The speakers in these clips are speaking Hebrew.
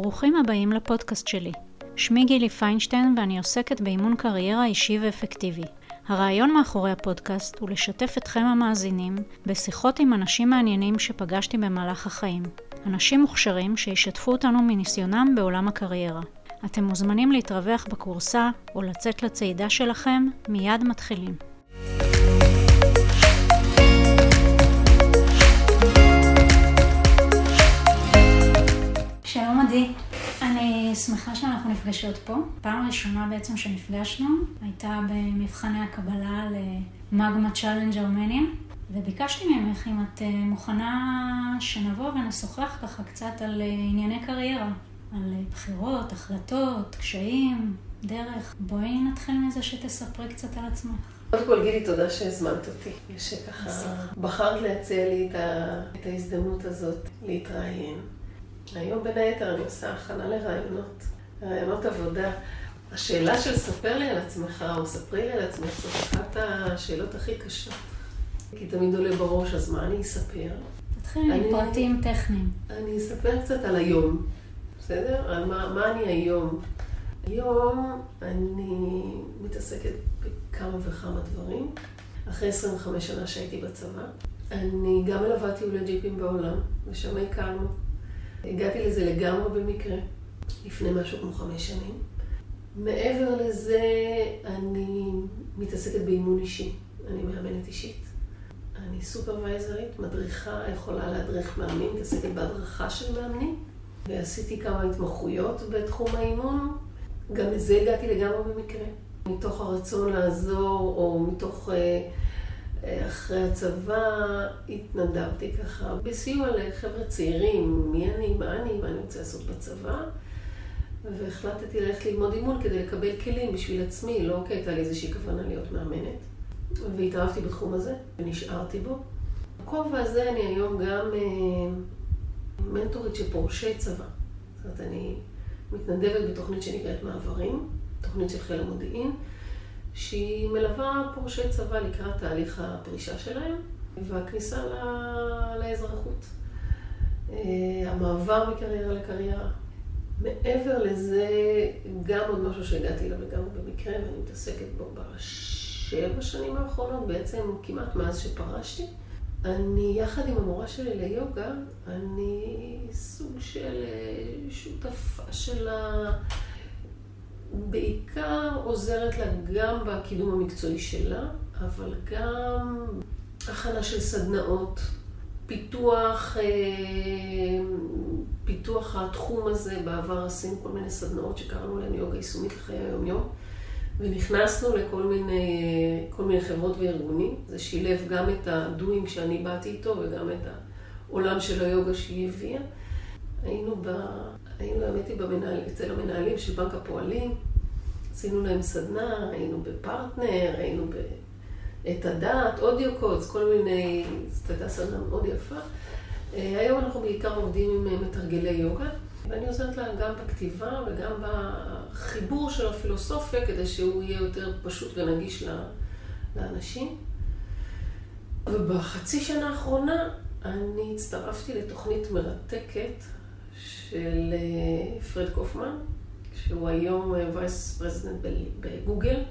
ברוכים הבאים לפודקאסט שלי. שמי גילי פיינשטיין ואני עוסקת באימון קריירה אישי ואפקטיבי. הרעיון מאחורי הפודקאסט הוא לשתף אתכם המאזינים בשיחות עם אנשים מעניינים שפגשתי במהלך החיים. אנשים מוכשרים שישתפו אותנו מניסיונם בעולם הקריירה. אתם מוזמנים להתרווח בקורסה או לצאת לצעידה שלכם, מיד מתחילים. עדי, אני שמחה שאנחנו נפגשות פה. פעם ראשונה בעצם שנפגשנו הייתה במבחני הקבלה למגמה צ'אלנג' ארמניה, וביקשתי ממך אם את אה, מוכנה שנבוא ונשוחח ככה קצת על אה, ענייני קריירה, על אה, בחירות, החלטות, קשיים, דרך. בואי נתחיל מזה שתספרי קצת על עצמך. קודם כל, גילי, תודה שהזמנת אותי. שככה בחרת להציע לי את ההזדמנות הזאת להתראיין. היום בין היתר אני עושה הכנה לרעיונות, רעיונות עבודה. השאלה של ספר לי על עצמך, או ספרי לי על עצמך, זאת אחת השאלות הכי קשות. כי תמיד עולה בראש, אז מה אני אספר? תתחילי עם פרטים טכניים. אני אספר קצת על היום, בסדר? על מה, מה אני היום. היום אני מתעסקת בכמה וכמה דברים. אחרי 25 שנה שהייתי בצבא, אני גם מלווה טיולי ג'יפים בעולם, ושם הכרנו. הגעתי לזה לגמרי במקרה, לפני משהו כמו חמש שנים. מעבר לזה, אני מתעסקת באימון אישי. אני מאמנת אישית. אני סופרוויזרית, מדריכה, יכולה להדריך מאמנים, מתעסקת בהדרכה של מאמנים. ועשיתי כמה התמחויות בתחום האימון. גם לזה הגעתי לגמרי במקרה. מתוך הרצון לעזור, או מתוך... אה, אחרי הצבא התנדבתי ככה בסיוע לחבר'ה צעירים, מי אני, מה אני, מה אני רוצה לעשות בצבא. והחלטתי ללכת ללמוד אימון כדי לקבל כלים בשביל עצמי, לא כי הייתה לי איזושהי כוונה להיות מאמנת. והתאהבתי בתחום הזה ונשארתי בו. בכובע הזה אני היום גם אה, מנטורית של פורשי צבא. זאת אומרת, אני מתנדבת בתוכנית שנקראת מעברים, תוכנית של חיל המודיעין. שהיא מלווה פורשי צבא לקראת תהליך הפרישה שלהם והכניסה לאזרחות. אה, המעבר מקריירה לקריירה. מעבר לזה, גם עוד משהו שהגעתי אליו לגמרי במקרה, ואני מתעסקת בו בשבע שנים האחרונות, בעצם כמעט מאז שפרשתי. אני, יחד עם המורה שלי ליוגה, אני סוג של אה, שותפה של ה... בעיקר עוזרת לה גם בקידום המקצועי שלה, אבל גם הכנה של סדנאות, פיתוח, אה, פיתוח התחום הזה. בעבר עשינו כל מיני סדנאות שקראנו להן יוגה יישומית לחיי היום-יום, ונכנסנו לכל מיני, כל מיני חברות וארגונים. זה שילב גם את הדוינג שאני באתי איתו וגם את העולם של היוגה שהיא הביאה. היינו ב... היינו, האמת במנהל, אצל המנהלים של בנק הפועלים, עשינו להם סדנה, היינו בפרטנר, היינו בעת הדת, אודיו קודס, כל מיני, זאת הייתה סדנה מאוד יפה. אה, היום אנחנו בעיקר עובדים עם אה, מתרגלי יוגה, ואני עוזרת להם גם בכתיבה וגם בחיבור של הפילוסופיה, כדי שהוא יהיה יותר פשוט ונגיש לאנשים. ובחצי שנה האחרונה אני הצטרפתי לתוכנית מרתקת של אה, פרד קופמן, שהוא היום vice אה, president בגוגל,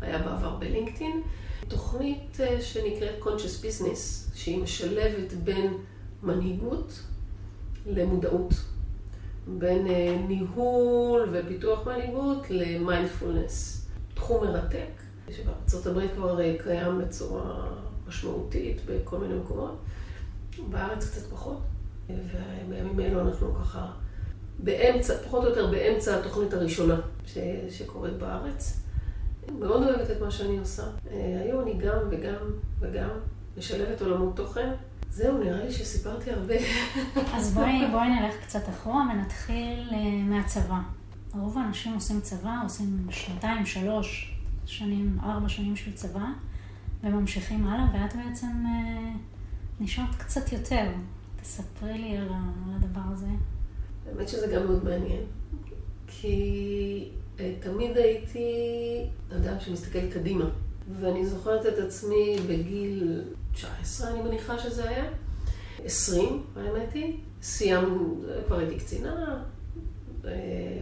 היה בעבר בלינקדאין. תוכנית אה, שנקראת Conscious Business, שהיא משלבת בין מנהיגות למודעות. בין ניהול ופיתוח מנהיגות למיינדפולנס. תחום מרתק, שבארצות הברית כבר קיים בצורה משמעותית בכל מיני מקומות, בארץ קצת פחות. ובימים אלו אנחנו ככה באמצע, פחות או יותר באמצע התוכנית הראשונה ש, שקורית בארץ. מאוד אוהבת את מה שאני עושה. אה, היום אני גם וגם וגם משלבת עולמות תוכן. זהו, נראה לי שסיפרתי הרבה. אז בואי, בואי נלך קצת אחורה ונתחיל אה, מהצבא. רוב האנשים עושים צבא, עושים שנתיים, שלוש שנים, ארבע שנים של צבא, וממשיכים הלאה, ואת בעצם אה, נשארת קצת יותר. תספרי לי על הדבר הזה. האמת שזה גם מאוד מעניין, כי אה, תמיד הייתי אדם שמסתכל קדימה. ואני זוכרת את עצמי בגיל 19, אני מניחה שזה היה, 20, האמת היא. סיימנו, כבר הייתי קצינה,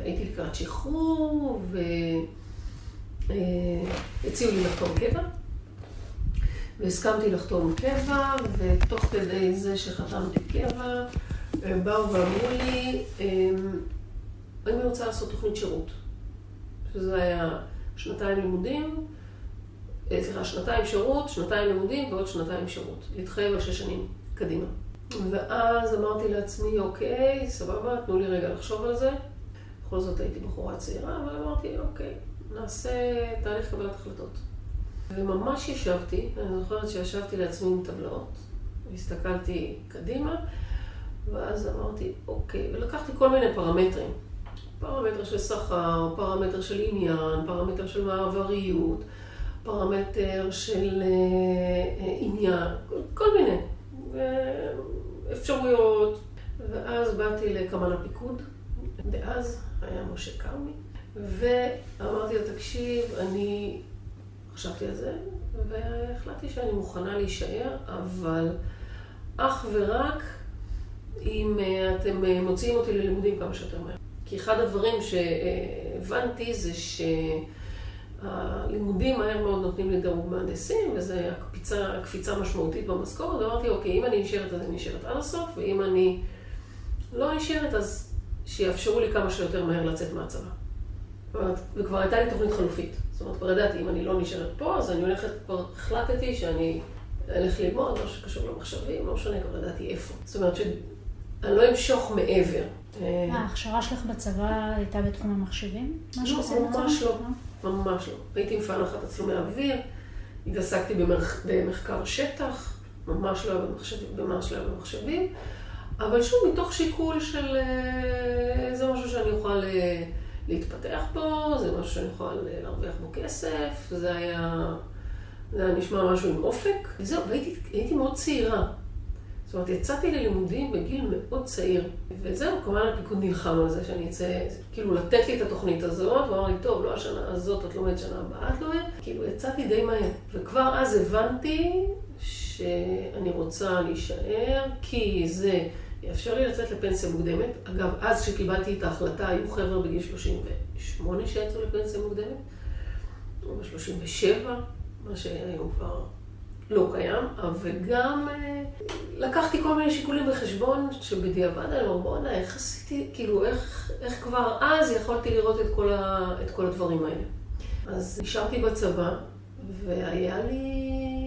הייתי לקראת שחרור, והציעו לי לחתום קבע. והסכמתי לחתום קבע, ותוך כדי זה שחתמתי קבע, הם באו ואמרו לי, אני רוצה לעשות תוכנית שירות. שזה היה שנתיים לימודים, סליחה, שנתיים שירות, שנתיים לימודים ועוד שנתיים שירות. להתחייב על שש שנים קדימה. ואז אמרתי לעצמי, אוקיי, סבבה, תנו לי רגע לחשוב על זה. בכל זאת הייתי בחורה צעירה, אבל אמרתי, אוקיי, נעשה תהליך קבלת החלטות. וממש ישבתי, אני זוכרת שישבתי לעצמי עם טבלאות, והסתכלתי קדימה, ואז אמרתי, אוקיי, ולקחתי כל מיני פרמטרים. פרמטר של שכר, פרמטר של עניין, פרמטר של מעבריות, פרמטר של אה, עניין, כל מיני. אפשרויות. ואז באתי לקמ"ן הפיקוד, דאז היה משה כרמי, ואמרתי לו, תקשיב, אני חשבתי על זה, והחלטתי שאני מוכנה להישאר, אבל אך ורק אם אה, אתם אה, מוציאים אותי ללימודים כמה שיותר מהר. כי אחד הדברים שהבנתי זה שהלימודים מהר מאוד נותנים לי דירוג מהנדסים, וזו קפיצה, קפיצה משמעותית במשכורת, ואמרתי, אוקיי, אם אני נשארת אז אני נשארת עד הסוף, ואם אני לא נשארת אז שיאפשרו לי כמה שיותר מהר לצאת מהצבא. וכבר הייתה לי תוכנית חלופית. זאת אומרת, כבר ידעתי, אם אני לא נשארת פה, אז אני הולכת, כבר החלטתי שאני אלך ללמוד, משהו שקשור למחשבים, לא משנה, כבר ידעתי איפה. זאת אומרת שאני לא אמשוך מעבר. אה, ההכשרה שלך בצבא הייתה בתחום המחשבים? לא, ממש לא. ממש לא. הייתי מפענחת תצלומי אוויר, התעסקתי במחקר שטח, ממש לא היה ממש לא היה במחשבים, אבל שוב, מתוך שיקול של אה, זה משהו שאני אוכל אה, להתפתח בו, זה משהו שאני אוכל להרוויח בו כסף, זה היה, זה היה נשמע משהו עם אופק. וזהו, והייתי מאוד צעירה. זאת אומרת, יצאתי ללימודים בגיל מאוד צעיר, וזהו, כמובן הפיקוד נלחם על זה שאני אצא, כאילו לתת לי את התוכנית הזאת, הוא אמר לי, טוב, לא השנה הזאת, את לומדת שנה הבאה, את לומדת, כאילו יצאתי די מהר. וכבר אז הבנתי שאני רוצה להישאר, כי זה יאפשר לי לצאת לפנסיה מוקדמת. אגב, אז כשקיבלתי את ההחלטה, היו חבר'ה בגיל 38 שיצאו לפנסיה מוקדמת, או ב-37, מה שהיום כבר לא קיים, אבל גם אה, לקחתי כל מיני שיקולים בחשבון, שבדיעבד אני אומר, בואנה, איך עשיתי, כאילו, איך, איך כבר אז יכולתי לראות את כל, ה, את כל הדברים האלה. אז נשארתי בצבא, והיה לי...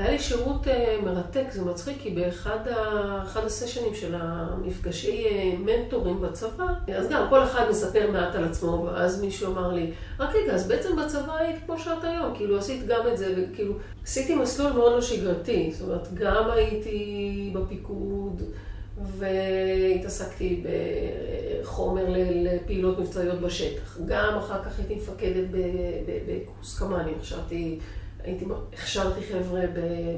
היה לי שירות אה, מרתק, זה מצחיק, כי באחד ה, הסשנים של המפגשי אה, מנטורים בצבא, אז גם כל אחד מספר מעט על עצמו, ואז מישהו אמר לי, רק רגע, אז בעצם בצבא היית כמו שאת היום, כאילו עשית גם את זה, וכאילו, עשיתי מסלול מאוד לא שגרתי, זאת אומרת, גם הייתי בפיקוד, והתעסקתי בחומר לפעילות מבצעיות בשטח. גם אחר כך הייתי מפקדת בקורס קמ"נים, חשבתי... הייתי, הכשרתי חבר'ה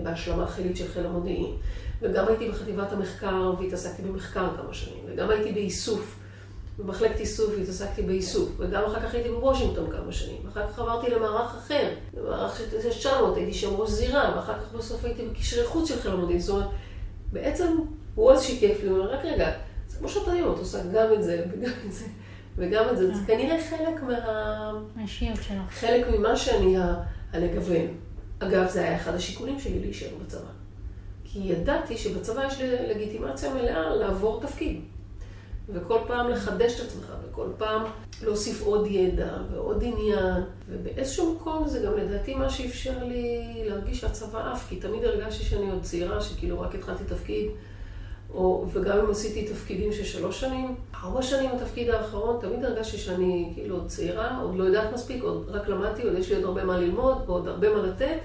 בהשלמה חילית של חיל המודיעין, וגם הייתי בחטיבת המחקר והתעסקתי במחקר כמה שנים, וגם הייתי באיסוף, במחלקת איסוף והתעסקתי באיסוף, וגם אחר כך הייתי בוושינגטון כמה שנים, ואחר כך עברתי למערך אחר, למערך של 900, הייתי שם ראש זירה, ואחר כך בסוף הייתי בקשרי חוץ של חיל המודיעין, זאת אומרת, בעצם הוא אז שיקף לי, הוא אומר, רק רגע, זה כמו שאתה היום, אתה עושה גם את זה וגם את זה. וגם את זה, זה כנראה חלק מה... מהאישיות שלך. חלק ממה שאני הלגוון. אגב, זה היה אחד השיקולים שלי להישאר בצבא. כי ידעתי שבצבא יש לגיטימציה מלאה לעבור תפקיד. וכל פעם לחדש את עצמך, וכל פעם להוסיף עוד ידע ועוד עניין. ובאיזשהו מקום זה גם לדעתי מה שאפשר לי להרגיש שהצבא עף, כי תמיד הרגשתי שאני עוד צעירה, שכאילו רק התחלתי תפקיד. או, וגם אם עשיתי תפקידים של שלוש שנים, ארבע שנים התפקיד האחרון, תמיד הרגשתי שאני כאילו עוד צעירה, עוד לא יודעת מספיק, עוד רק למדתי, עוד יש לי עוד הרבה מה ללמוד, ועוד הרבה מה לתת,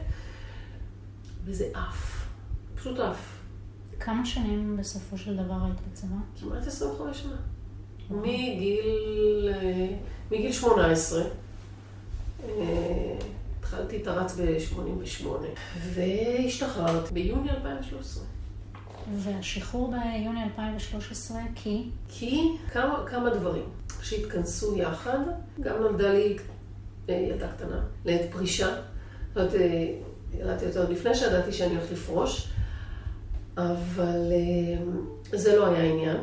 וזה עף, פשוט עף. כמה שנים בסופו של דבר היית בצבא? כמעט 25 שנה. מגיל, אה, מגיל 18. אה, התחלתי את הרץ ב-88, והשתחררת ביוני 2013. והשחרור ביוני 2013, כי? כי כמה, כמה דברים שהתכנסו יחד, גם נולדה לי אה, ילדה קטנה, לעת פרישה. זאת אומרת, אה, ילדתי אותה עוד לפני שידעתי שאני הולכת לפרוש, אבל אה, זה לא היה עניין.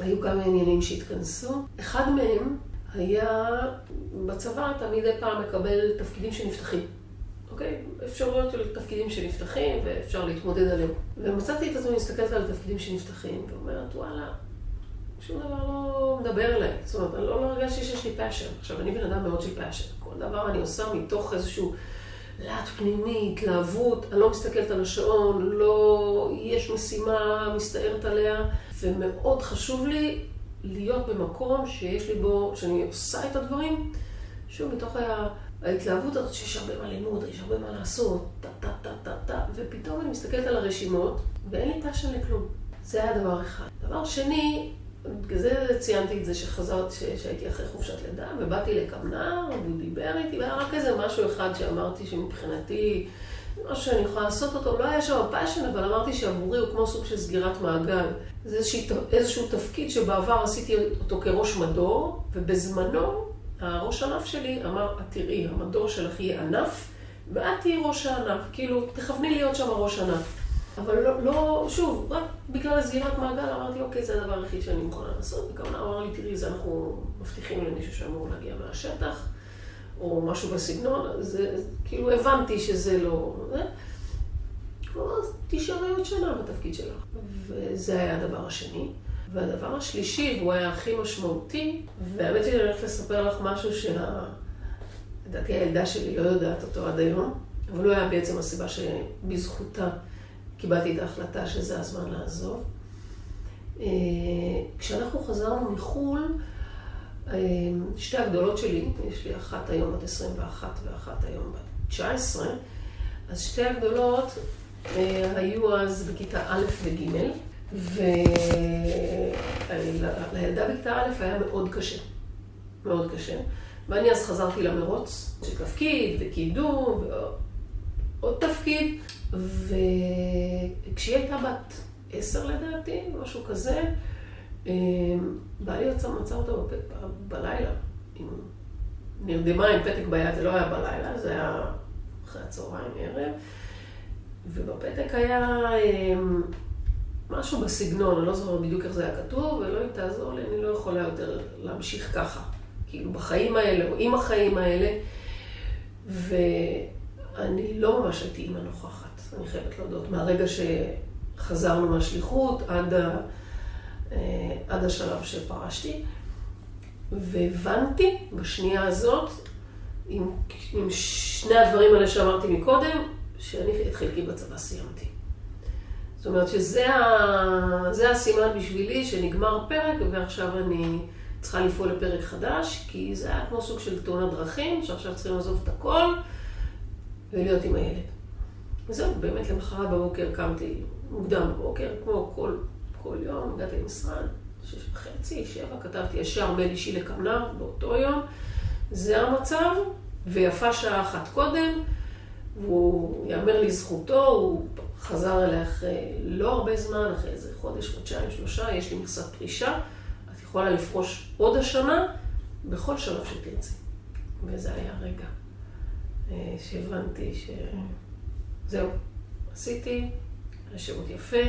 היו כמה עניינים שהתכנסו. אחד מהם היה, בצבא אתה מדי פעם מקבל תפקידים שנפתחים. אוקיי? אפשרויות של תפקידים שנפתחים ואפשר להתמודד עליהם. ומצאתי את עצמי מסתכלת על תפקידים שנפתחים ואומרת, וואלה, שום דבר לא מדבר אליי. זאת אומרת, אני לא, הרגשתי שיש לי passion. עכשיו, אני בן אדם מאוד של passion. כל דבר אני עושה מתוך איזשהו להט פנימי, התלהבות. אני לא מסתכלת על השעון, לא... יש משימה, מסתערת עליה, ומאוד חשוב לי להיות במקום שיש לי בו, שאני עושה את הדברים, שוב, מתוך ה... ההתלהבות הזאת שיש הרבה מה ללמוד, יש הרבה מה לעשות, טה טה טה טה טה, ופתאום אני מסתכלת על הרשימות, ואין לי passion לכלום. זה היה דבר אחד. דבר שני, בגלל זה ציינתי את זה שחזרת, שהייתי אחרי חופשת לידה, ובאתי לקמנר, והוא דיבר איתי, והיה רק איזה משהו אחד שאמרתי שמבחינתי, משהו שאני יכולה לעשות אותו, לא היה שם passion, אבל אמרתי שעבורי הוא כמו סוג של סגירת מעגל. זה איזשהו תפקיד שבעבר עשיתי אותו כראש מדור, ובזמנו הראש ענף שלי אמר, את תראי, המדור שלך יהיה ענף, ואת תהיי ראש הענף. כאילו, תכווני להיות שם ראש ענף. אבל לא, לא, שוב, רק בגלל הסגירת מעגל אמרתי, אוקיי, זה הדבר היחיד שאני מוכנה לעשות. וכמובן אמר לי, תראי, זה אנחנו מבטיחים למישהו שאמור להגיע מהשטח, או משהו בסגנון, זה, כאילו הבנתי שזה לא... זה. אז תישארי עוד שנה בתפקיד שלך. וזה היה הדבר השני. והדבר השלישי, והוא היה הכי משמעותי, והאמת שאני הולכת לספר לך משהו שה... לדעתי הילדה שלי לא יודעת אותו עד היום, אבל הוא היה בעצם הסיבה שבזכותה קיבלתי את ההחלטה שזה הזמן לעזוב. אה, כשאנחנו חזרנו מחו"ל, אה, שתי הגדולות שלי, יש לי אחת היום בת 21 ואחת היום בת 19, אז שתי הגדולות אה, היו אז בכיתה א' וג', ולילדה בכיתה א' היה מאוד קשה, מאוד קשה. ואני אז חזרתי למרוץ של תפקיד וקידום ועוד תפקיד, וכשהיא הייתה בת עשר לדעתי, משהו כזה, אמ, בעלי יצא, מצא אותה בלילה, עם, נרדמה עם פתק ביד, זה לא היה בלילה, זה היה אחרי הצהריים, ערב, ובפתק היה אמ, משהו בסגנון, אני לא זוכרת בדיוק איך זה היה כתוב, ולא אם תעזור לי, אני לא יכולה יותר להמשיך ככה. כאילו, בחיים האלה, או עם החיים האלה, ואני לא ממש הייתי אימא נוכחת, אני חייבת להודות. מהרגע שחזרנו מהשליחות עד, ה, אה, עד השלב שפרשתי, והבנתי בשנייה הזאת, עם, עם שני הדברים האלה שאמרתי מקודם, שאני את חלקי בצבא סיימתי. זאת אומרת שזה ה... הסימן בשבילי שנגמר פרק ועכשיו אני צריכה לפעול לפרק חדש, כי זה היה כמו סוג של תאונת דרכים, שעכשיו צריכים לעזוב את הכל ולהיות עם הילד. וזהו, באמת למחרת בבוקר קמתי מוקדם בבוקר, כמו כל, כל יום, הגעתי למשרד, שש וחצי, שבע, כתבתי ישר מייל אישי לקמנר באותו יום. זה המצב, ויפה שעה אחת קודם, והוא יאמר לזכותו, הוא חזר אליה אחרי לא הרבה זמן, אחרי איזה חודש, חודשיים, שלושה, יש לי מכסת פרישה, את יכולה לפרוש עוד השנה, בכל שלב שתרצי. וזה היה רגע אה, שהבנתי שזהו, עשיתי, היה שירות יפה,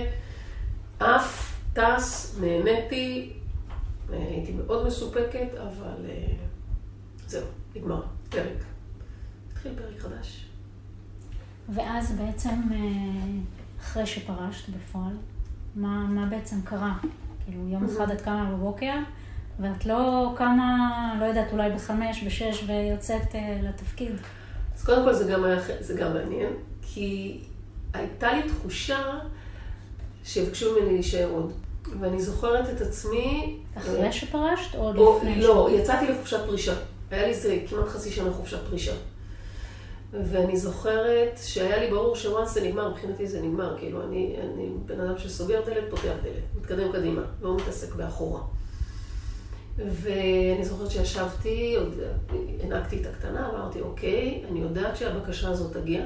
עף, טס, נהניתי, אה, הייתי מאוד מסופקת, אבל אה, זהו, נגמר, פרק. התחיל פרק חדש. ואז בעצם, אה, אחרי שפרשת בפועל, מה, מה בעצם קרה? כאילו, יום אחד את קמה בבוקר, ואת לא קמה, לא יודעת, אולי בחמש, בשש, ויוצאת אה, לתפקיד. אז קודם כל זה גם, היה, זה גם מעניין, כי הייתה לי תחושה שיבקשו ממני להישאר עוד. ואני זוכרת את עצמי... אחרי אה, שפרשת או או לפני? לא. יצאתי לחופשת פרישה. היה לי איזה כמעט חצי שנה חופשת פרישה. ואני זוכרת שהיה לי ברור שוואנס זה נגמר, מבחינתי זה נגמר. כאילו, אני, אני בן אדם שסוגר דלת, פותח דלת, מתקדם קדימה, לא מתעסק באחורה. ואני זוכרת שישבתי, עוד הנקתי את הקטנה, ואמרתי, אוקיי, אני יודעת שהבקשה הזאת תגיע.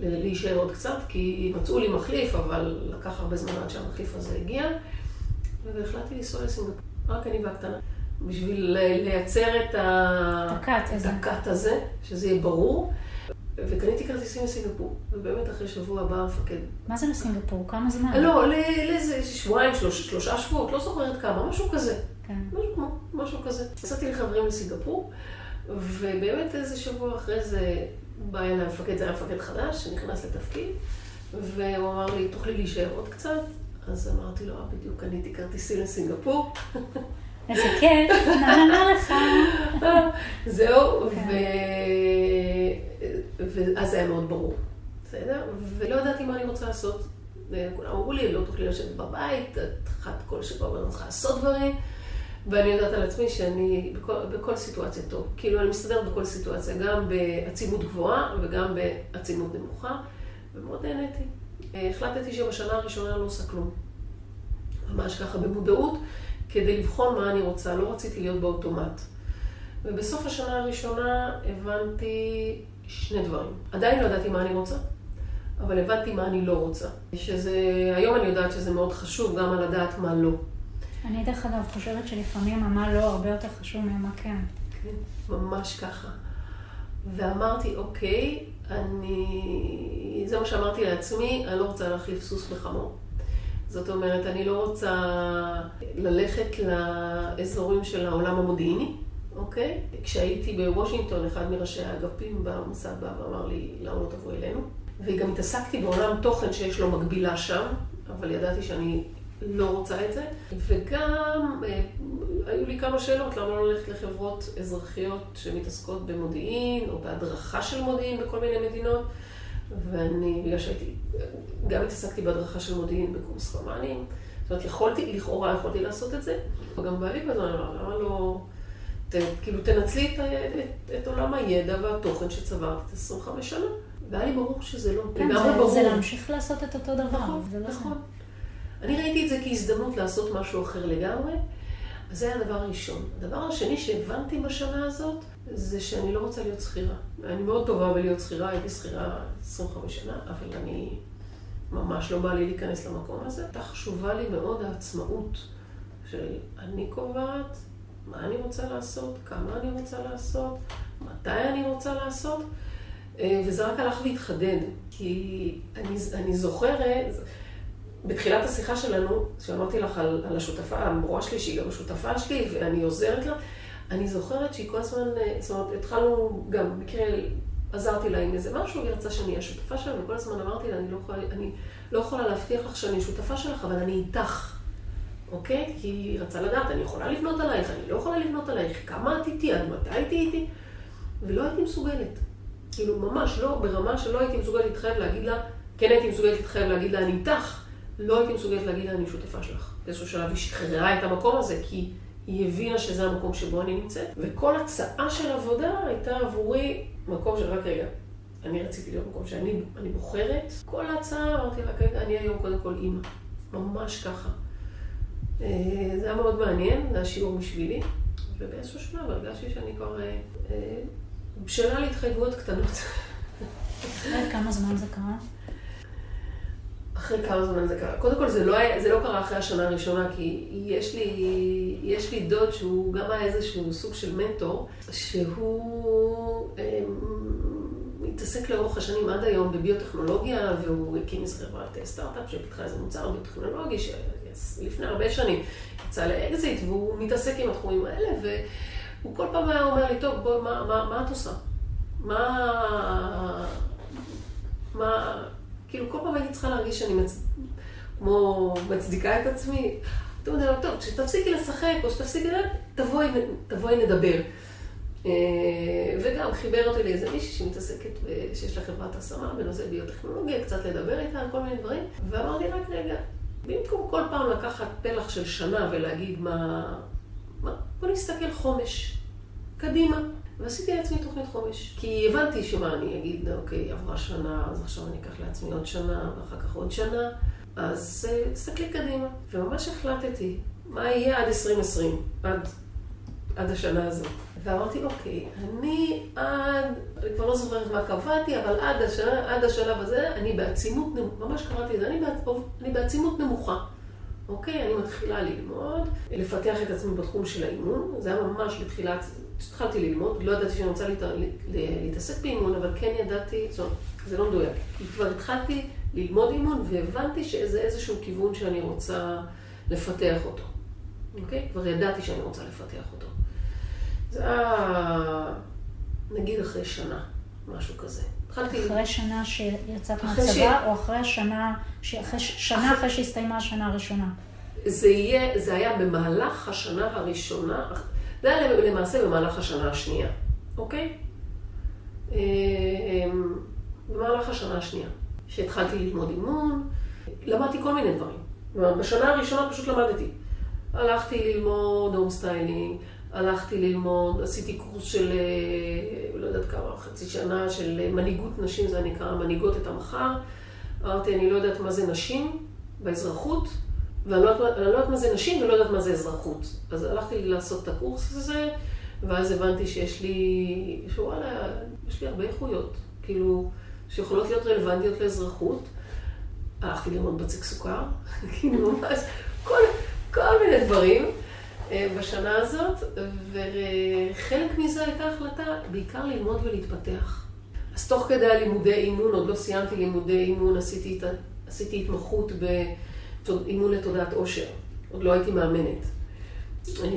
להישאר עוד קצת, כי מצאו לי מחליף, אבל לקח הרבה זמן עד שהמחליף הזה הגיע. והחלטתי לנסוע לסינגפור, רק אני והקטנה. בשביל לייצר את. הקאט הזה. הזה, שזה יהיה ברור. וקניתי כרטיסים לסינגפור, ובאמת אחרי שבוע בא המפקד. מה זה לסינגפור? כמה זמן? לא, לאיזה שבועיים, שלוש, שלושה שבועות, לא זוכרת כמה, משהו כזה. כן. משהו כמו, משהו כזה. נסעתי לחברים לסינגפור, ובאמת איזה שבוע אחרי זה בא אליי המפקד, זה היה מפקד חדש, שנכנס לתפקיד, והוא אמר לי, תוכלי להישאר עוד קצת? אז אמרתי לו, אה, בדיוק קניתי כרטיסים לסינגפור. איזה כיף, נענה לך. זהו, כן. ואז זה היה מאוד ברור, בסדר? ולא ידעתי מה אני רוצה לעשות. כולם אמרו לי, לא תוכלי לשבת בבית, את אחת כל שבוע אני צריכה לעשות דברים. ואני יודעת על עצמי שאני בכל, בכל סיטואציה טוב. כאילו, אני מסתדרת בכל סיטואציה, גם בעצימות גבוהה וגם בעצימות נמוכה, ומאוד נהניתי. החלטתי שבשנה הראשונה אני לא עושה כלום. ממש ככה במודעות, כדי לבחון מה אני רוצה. לא רציתי להיות באוטומט. ובסוף השנה הראשונה הבנתי שני דברים. עדיין לא ידעתי מה אני רוצה, אבל הבנתי מה אני לא רוצה. שזה, היום אני יודעת שזה מאוד חשוב גם על לדעת מה לא. אני דרך אגב חושבת שלפעמים המה לא הרבה יותר חשוב ממה כן. כן, ממש ככה. ואמרתי, אוקיי, אני... זה מה שאמרתי לעצמי, אני לא רוצה להחליף סוס בחמור. זאת אומרת, אני לא רוצה ללכת לאזורים של העולם המודיעיני, אוקיי? כשהייתי בוושינגטון, אחד מראשי האגפים במוסד בא ואמר לי, למה לא תבוא אלינו? וגם התעסקתי בעולם תוכן שיש לו מקבילה שם, אבל ידעתי שאני לא רוצה את זה. וגם אה, היו לי כמה שאלות, למה לא ללכת לחברות אזרחיות שמתעסקות במודיעין, או בהדרכה של מודיעין בכל מיני מדינות. ואני, בגלל שהייתי, גם התעסקתי בהדרכה של מודיעין בקורס חמ"נים, זאת אומרת, יכולתי, לכאורה יכולתי לעשות את זה. וגם בעלי בזמן אמר, למה לא, ת, כאילו, תנצלי את, את, את עולם הידע והתוכן שצברת 25 שנה. והיה לי ברור שזה לא, כן, זה, ברור. זה להמשיך לעשות את אותו דבר. נכון, לא נכון. זה. אני ראיתי את זה כהזדמנות לעשות משהו אחר לגמרי, זה היה הדבר הראשון. הדבר השני שהבנתי בשנה הזאת, זה שאני לא רוצה להיות שכירה. אני מאוד טובה בלהיות שכירה, הייתי שכירה 25 שנה, אבל אני ממש לא בא לי להיכנס למקום הזה. הייתה חשובה לי מאוד העצמאות של אני קובעת מה אני רוצה לעשות, כמה אני רוצה לעשות, מתי אני רוצה לעשות, וזה רק הלך והתחדד. כי אני, אני זוכרת, בתחילת השיחה שלנו, שאמרתי לך על, על השותפה, המורה שלי, שהיא גם השותפה שלי, ואני עוזרת לה, אני זוכרת שהיא כל הזמן, זאת אומרת, התחלנו גם, במקרה עזרתי לה עם איזה משהו, והיא רצה שאני אהיה שותפה שלה, וכל הזמן אמרתי לה, אני לא יכולה, אני לא יכולה להבטיח לך שאני שותפה שלך, אבל אני איתך, אוקיי? כי היא רצה לדעת, אני יכולה לבנות עלייך, אני לא יכולה לבנות עלייך, כמה את איתי, עד מתי הייתי איתי? ולא הייתי מסוגלת. כאילו, ממש לא, ברמה שלא הייתי מסוגלת להתחייב להגיד לה, כן הייתי מסוגלת להתחייב להגיד לה, אני איתך, לא הייתי מסוגלת להגיד לה, אני שותפה שלך. באיזשהו שלב היא שחררה את המקום הזה, כי היא הבינה שזה המקום שבו אני נמצאת, וכל הצעה של עבודה הייתה עבורי מקום של רק רגע. אני רציתי להיות מקום שאני אני בוחרת. כל ההצעה, אמרתי לה, רגע, אני היום קודם כל אימא. ממש ככה. זה היה מאוד מעניין, זה היה שיעור בשבילי, ובאיזשהו שלב הרגשתי שאני כבר בשלה להתחייבויות קטנות. כמה זמן זה קרה? אחרי כמה זמן זה קרה. קודם כל, זה לא, היה, זה לא קרה אחרי השנה הראשונה, כי יש לי, יש לי דוד שהוא גם היה איזשהו סוג של מנטור, שהוא אה, מתעסק לאורך השנים עד היום בביוטכנולוגיה, והוא הקים איזה חברת סטארט-אפ שפיתחה איזה מוצר ביוטכנולוגי, שלפני הרבה שנים יצא לאקזיט, והוא מתעסק עם התחומים האלה, והוא כל פעם היה אומר לי, טוב, בואי, מה, מה, מה את עושה? מה... מה... כאילו, כל פעם הייתי צריכה להרגיש שאני מצ... כמו מצדיקה את עצמי. אתה יודע, טוב, כשתפסיקי לשחק או שתפסיקי, תבואי, תבואי נדבר. וגם חיבר אותי לאיזה מישהי שמתעסקת, שיש לה חברת השמה בנושא ביוטכנולוגיה, קצת לדבר איתה על כל מיני דברים. ואמרתי רק רגע, במקום כל פעם לקחת פלח של שנה ולהגיד מה... מה בוא נסתכל חומש, קדימה. ועשיתי לעצמי תוכנית חומש. כי הבנתי שמה, אני אגיד, אוקיי, עברה שנה, אז עכשיו אני אקח לעצמי עוד שנה, ואחר כך עוד שנה. אז תסתכלי קדימה. וממש החלטתי מה יהיה עד 2020, עד, עד השנה הזאת. ואמרתי, אוקיי, אני עד, אני כבר לא זוכרת מה קבעתי, אבל עד, השנה, עד השלב הזה, אני בעצימות, ממש קראתי את זה, אני, בעצ, אני בעצימות נמוכה. אוקיי? אני מתחילה ללמוד, לפתח את עצמי בתחום של האימון. זה היה ממש בתחילת, כשהתחלתי ללמוד, לא ידעתי שאני רוצה להת... להתעסק באימון, אבל כן ידעתי, זאת זה לא מדויק. כי כבר התחלתי ללמוד אימון והבנתי שזה איזשהו כיוון שאני רוצה לפתח אותו. אוקיי? כבר ידעתי שאני רוצה לפתח אותו. זה היה, נגיד אחרי שנה, משהו כזה. התחלתי... אחרי שנה שיצאת מהצבא, ש... או אחרי השנה, אחרי, שנה אחרי שהסתיימה השנה הראשונה? זה, יהיה, זה היה במהלך השנה הראשונה, זה היה למעשה במהלך השנה השנייה, אוקיי? אמ, במהלך השנה השנייה, שהתחלתי ללמוד אימון, למדתי כל מיני דברים. בשנה הראשונה פשוט למדתי. הלכתי ללמוד home styling, הלכתי ללמוד, עשיתי קורס של, אה, לא יודעת כמה, חצי שנה של מנהיגות נשים, זה נקרא מנהיגות את המחר. אמרתי, אני לא יודעת מה זה נשים באזרחות, ואני לא יודעת, מה זה נשים ולא יודעת מה זה אזרחות. אז הלכתי לעשות את הקורס הזה, ואז הבנתי שיש לי, שוואלה, יש לי הרבה איכויות, כאילו, שיכולות להיות רלוונטיות לאזרחות. הלכתי ללמוד בצק סוכר, כאילו ממש, כל, כל מיני דברים. אה, בשנה הזאת, וחלק מזה הייתה החלטה בעיקר ללמוד ולהתפתח. אז תוך כדי הלימודי אימון, עוד לא סיימתי לימודי אימון, עשיתי, עשיתי התמחות באימון לתודעת עושר. עוד לא הייתי מאמנת. אה,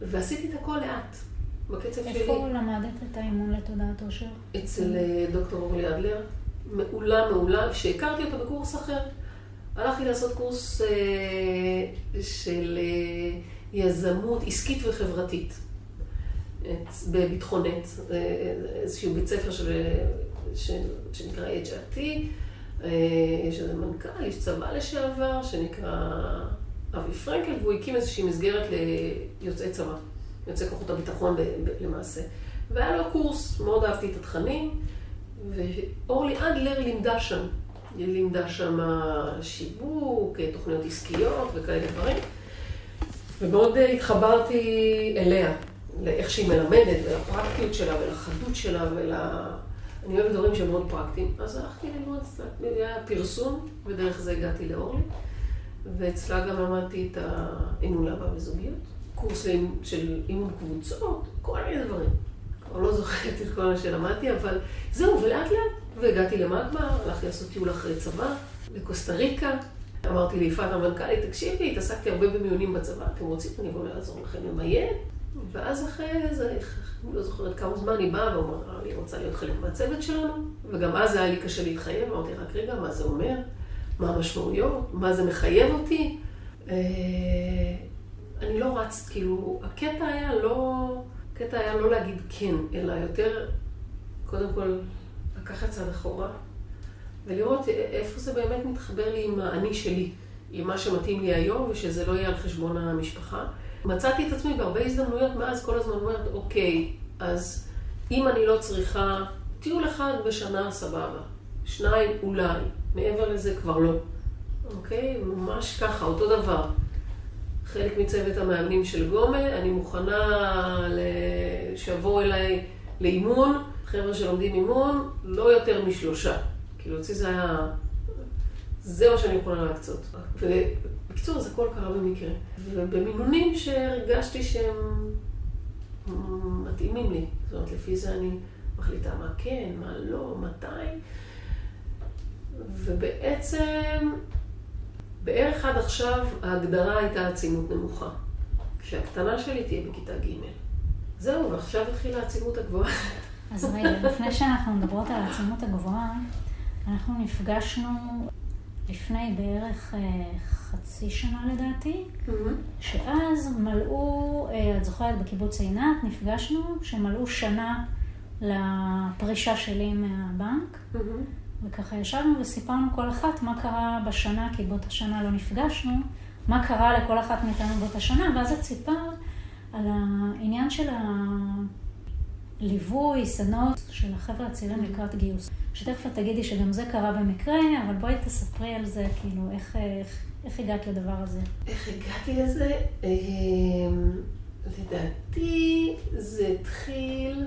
ועשיתי את הכל לאט, בקצב שלי. איפה למדת את האימון לתודעת עושר? אצל אה, דוקטור אורלי אדלר. מעולה, מעולה, כשהכרתי אותה בקורס אחר. הלכתי לעשות קורס אה, של יזמות עסקית וחברתית בביטחונת, איזשהו בית ספר של, של, שנקרא HRT, יש איזה מנכ"ל, איש צבא לשעבר, שנקרא אבי פרנקל, והוא הקים איזושהי מסגרת ליוצאי צבא, יוצאי כוחות הביטחון למעשה. והיה לו קורס, מאוד אהבתי את התכנים, ואורלי אדלר לימדה שם. היא לימדה שם שיווק, תוכניות עסקיות וכאלה דברים. ומאוד התחברתי אליה, לאיך שהיא מלמדת, ולפרקטיות שלה, ולחדות שלה, ול... אני אוהבת דברים שהם מאוד פרקטיים. אז הלכתי ללמוד, היה פרסום, ודרך זה הגעתי לאורלי. ואצלה גם למדתי את האימון להבא בזוגיות, קורס של אימון קבוצות, כל מיני דברים. כבר לא זוכרת את כל מה שלמדתי, אבל זהו, ולאט לאט, והגעתי למגמה, הלכתי לעשות טיול אחרי צבא, לקוסטה ריקה. אמרתי ליפעת המנכ"לית, תקשיבי, התעסקתי הרבה במיונים בצבא, אתם רוצים, אני אבוא לעזור לכם למיין. ואז אחרי איזה, אני לא זוכרת כמה זמן היא באה ואומרה, אני רוצה להיות חלק מהצוות שלנו. וגם אז היה לי קשה להתחייב, אמרתי, רק רגע, מה זה אומר? מה המשמעויות? מה זה מחייב אותי? אה, אני לא רצת, כאילו, הקטע היה לא, הקטע היה לא להגיד כן, אלא יותר, קודם כל, לקחת צעד אחורה, ולראות איפה זה באמת מתחבר לי עם האני שלי, עם מה שמתאים לי היום, ושזה לא יהיה על חשבון המשפחה. מצאתי את עצמי בהרבה הזדמנויות מאז כל הזמן אומרת, אוקיי, אז אם אני לא צריכה טיול אחד בשנה, סבבה. שניים, אולי. מעבר לזה כבר לא. אוקיי? ממש ככה, אותו דבר. חלק מצוות המאמנים של גומה, אני מוכנה שיבואו אליי לאימון, חבר'ה שלומדים אימון, לא יותר משלושה. כאילו, אצלי זה היה... זה מה שאני יכולה להקצות. ובקיצור, זה הכל קרה במקרה. ובמינונים שהרגשתי שהם מתאימים לי. זאת אומרת, לפי זה אני מחליטה מה כן, מה לא, מתי. ובעצם, בערך עד עכשיו ההגדרה הייתה עצימות נמוכה. כשהקטנה שלי תהיה בכיתה ג'. זהו, ועכשיו התחילה העצימות הגבוהה. אז רגע, לפני שאנחנו מדברות על העצימות הגבוהה, אנחנו נפגשנו לפני בערך אה, חצי שנה לדעתי, mm-hmm. שאז מלאו, אה, את זוכרת בקיבוץ עינת, נפגשנו, שמלאו שנה לפרישה שלי מהבנק, mm-hmm. וככה ישבנו וסיפרנו כל אחת מה קרה בשנה, כי באותה שנה לא נפגשנו, מה קרה לכל אחת מאיתנו באותה שנה, ואז את סיפרת על העניין של הליווי, סדנות של החבר'ה הצעירים לקראת גיוס. שתכף את תגידי שגם זה קרה במקרה, אבל בואי תספרי על זה, כאילו, איך, איך, איך הגעת לדבר הזה? איך הגעתי לזה? אמ, לדעתי זה התחיל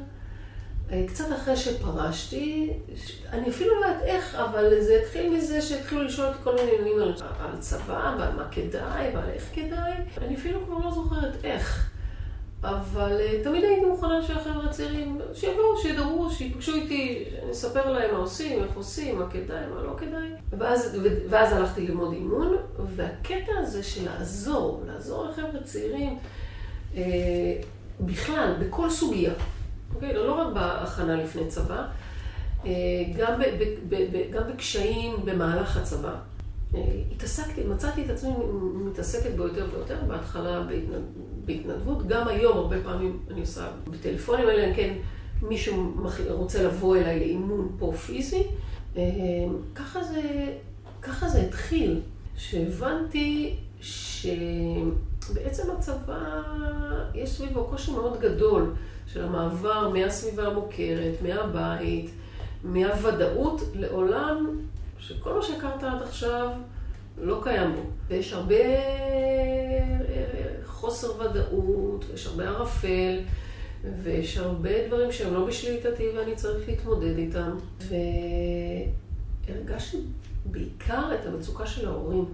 אה, קצת אחרי שפרשתי, אני אפילו לא יודעת איך, אבל זה התחיל מזה שהתחילו לשאול אותי כל מיני עניינים על, על צבא ועל מה כדאי ועל איך כדאי. אני אפילו כבר לא זוכרת איך. אבל uh, תמיד הייתי מוכנה שהחבר'ה הצעירים, שיבואו, שידברו, שיפגשו איתי, שאני אספר להם מה עושים, איך עושים, מה כדאי, מה לא כדאי. ואז, ואז הלכתי ללמוד אימון, והקטע הזה של לעזור, לעזור לחבר'ה צעירים, uh, בכלל, בכל סוגיה, אוקיי? לא רק בהכנה לפני צבא, uh, גם, ב, ב, ב, ב, גם בקשיים במהלך הצבא. התעסקתי, מצאתי את עצמי מתעסקת בו יותר ויותר, בהתחלה בהתנדבות, גם היום הרבה פעמים אני עושה בטלפונים, אלא אם כן מישהו רוצה לבוא אליי לאימון פה פיזי. אה, ככה זה, ככה זה התחיל, שהבנתי שבעצם הצבא, יש סביבו קושי מאוד גדול של המעבר מהסביבה המוכרת, מהבית, מהוודאות לעולם שכל מה שהכרת עד עכשיו לא קיים בו. ויש הרבה חוסר ודאות, ויש הרבה ערפל, ויש הרבה דברים שהם לא בשליטתי ואני צריך להתמודד איתם. והרגשתי בעיקר את המצוקה של ההורים,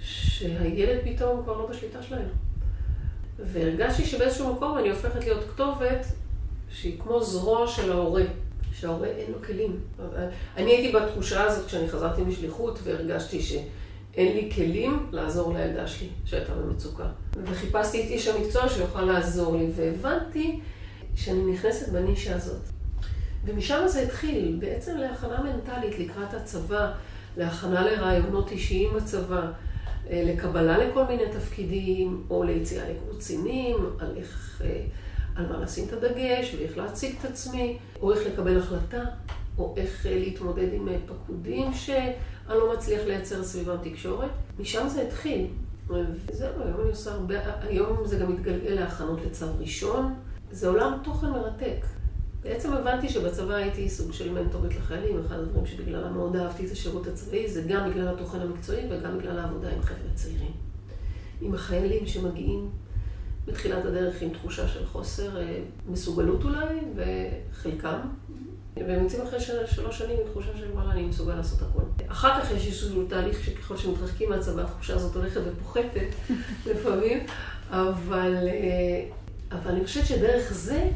שהילד פתאום כבר לא בשליטה שלהם. והרגשתי שבאיזשהו מקום אני הופכת להיות כתובת שהיא כמו זרוע של ההורה. שההורה אין לו כלים. אני הייתי בתחושה הזאת כשאני חזרתי משליחות והרגשתי שאין לי כלים לעזור לילדה שלי שהייתה במצוקה. וחיפשתי את איש המקצוע שיוכל לעזור לי, והבנתי שאני נכנסת בנישה הזאת. ומשם זה התחיל, בעצם להכנה מנטלית לקראת הצבא, להכנה לרעיונות אישיים בצבא, אה, לקבלה לכל מיני תפקידים, או ליציאה לקבוצינים, על איך... אה, על מה לשים את הדגש, ואיך להציג את עצמי, או איך לקבל החלטה, או איך אה, להתמודד עם אה, פקודים שאני לא מצליח לייצר סביבם תקשורת. משם זה התחיל. וזהו, היום אני עושה הרבה, היום זה גם מתגלגל להכנות לצו ראשון. זה עולם תוכן מרתק. בעצם הבנתי שבצבא הייתי סוג של מנטורית לחיילים, אחד הדברים שבגללם מאוד אהבתי את השירות הצבאי, זה גם בגלל התוכן המקצועי וגם בגלל העבודה עם חבר'ה צעירים. עם החיילים שמגיעים בתחילת הדרך עם תחושה של חוסר אה, מסוגלות אולי, וחלקם. והם יוצאים אחרי שלוש שנים עם תחושה של וואלה, אני מסוגל לעשות הכל. אחר כך יש איזשהו תהליך שככל שמתרחקים מהצבא, התחושה הזאת הולכת ופוחתת לפעמים, אבל, אה, אבל אני חושבת שדרך זה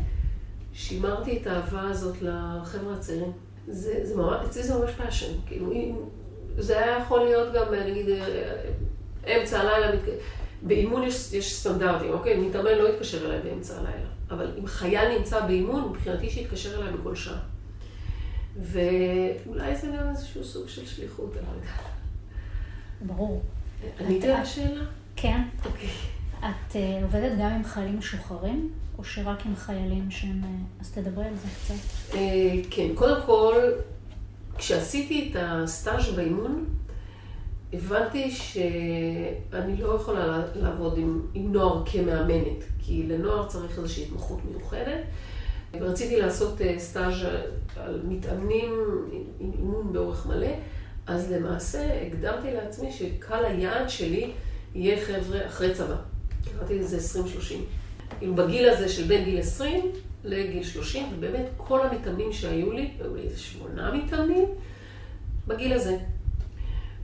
שימרתי את האהבה הזאת לחבר'ה הצעירים. זה, זה ממש, אצלי זה ממש passion. כאילו, זה היה יכול להיות גם, נגיד, אה, אמצע הלילה, באימון יש, יש סטנדרטים, אוקיי? מתאמן לא יתקשר אליי באמצע הלילה. אבל אם חייל נמצא באימון, מבחינתי שיתקשר אליי בכל שעה. ואולי זה גם איזשהו סוג של שליחות, אני לא יודעת. ברור. עניתי על השאלה? כן. אוקיי. את uh, עובדת גם עם חיילים משוחררים, או שרק עם חיילים שהם... Uh, אז תדברי על זה קצת. Uh, כן, קודם כל, כשעשיתי את הסטאז' באימון, הבנתי שאני לא יכולה לעבוד עם, עם נוער כמאמנת, כי לנוער צריך איזושהי התמחות מיוחדת. ורציתי לעשות אה, סטאז' על מתאמנים עם אימון באורך מלא, אז למעשה הקדמתי לעצמי שקהל היעד שלי יהיה חבר'ה אחרי צבא. קראתי לזה 20-30. כאילו בגיל הזה של בין גיל 20 לגיל 30, ובאמת כל המתאמנים שהיו לי, היו לי איזה שמונה מתאמנים, בגיל הזה.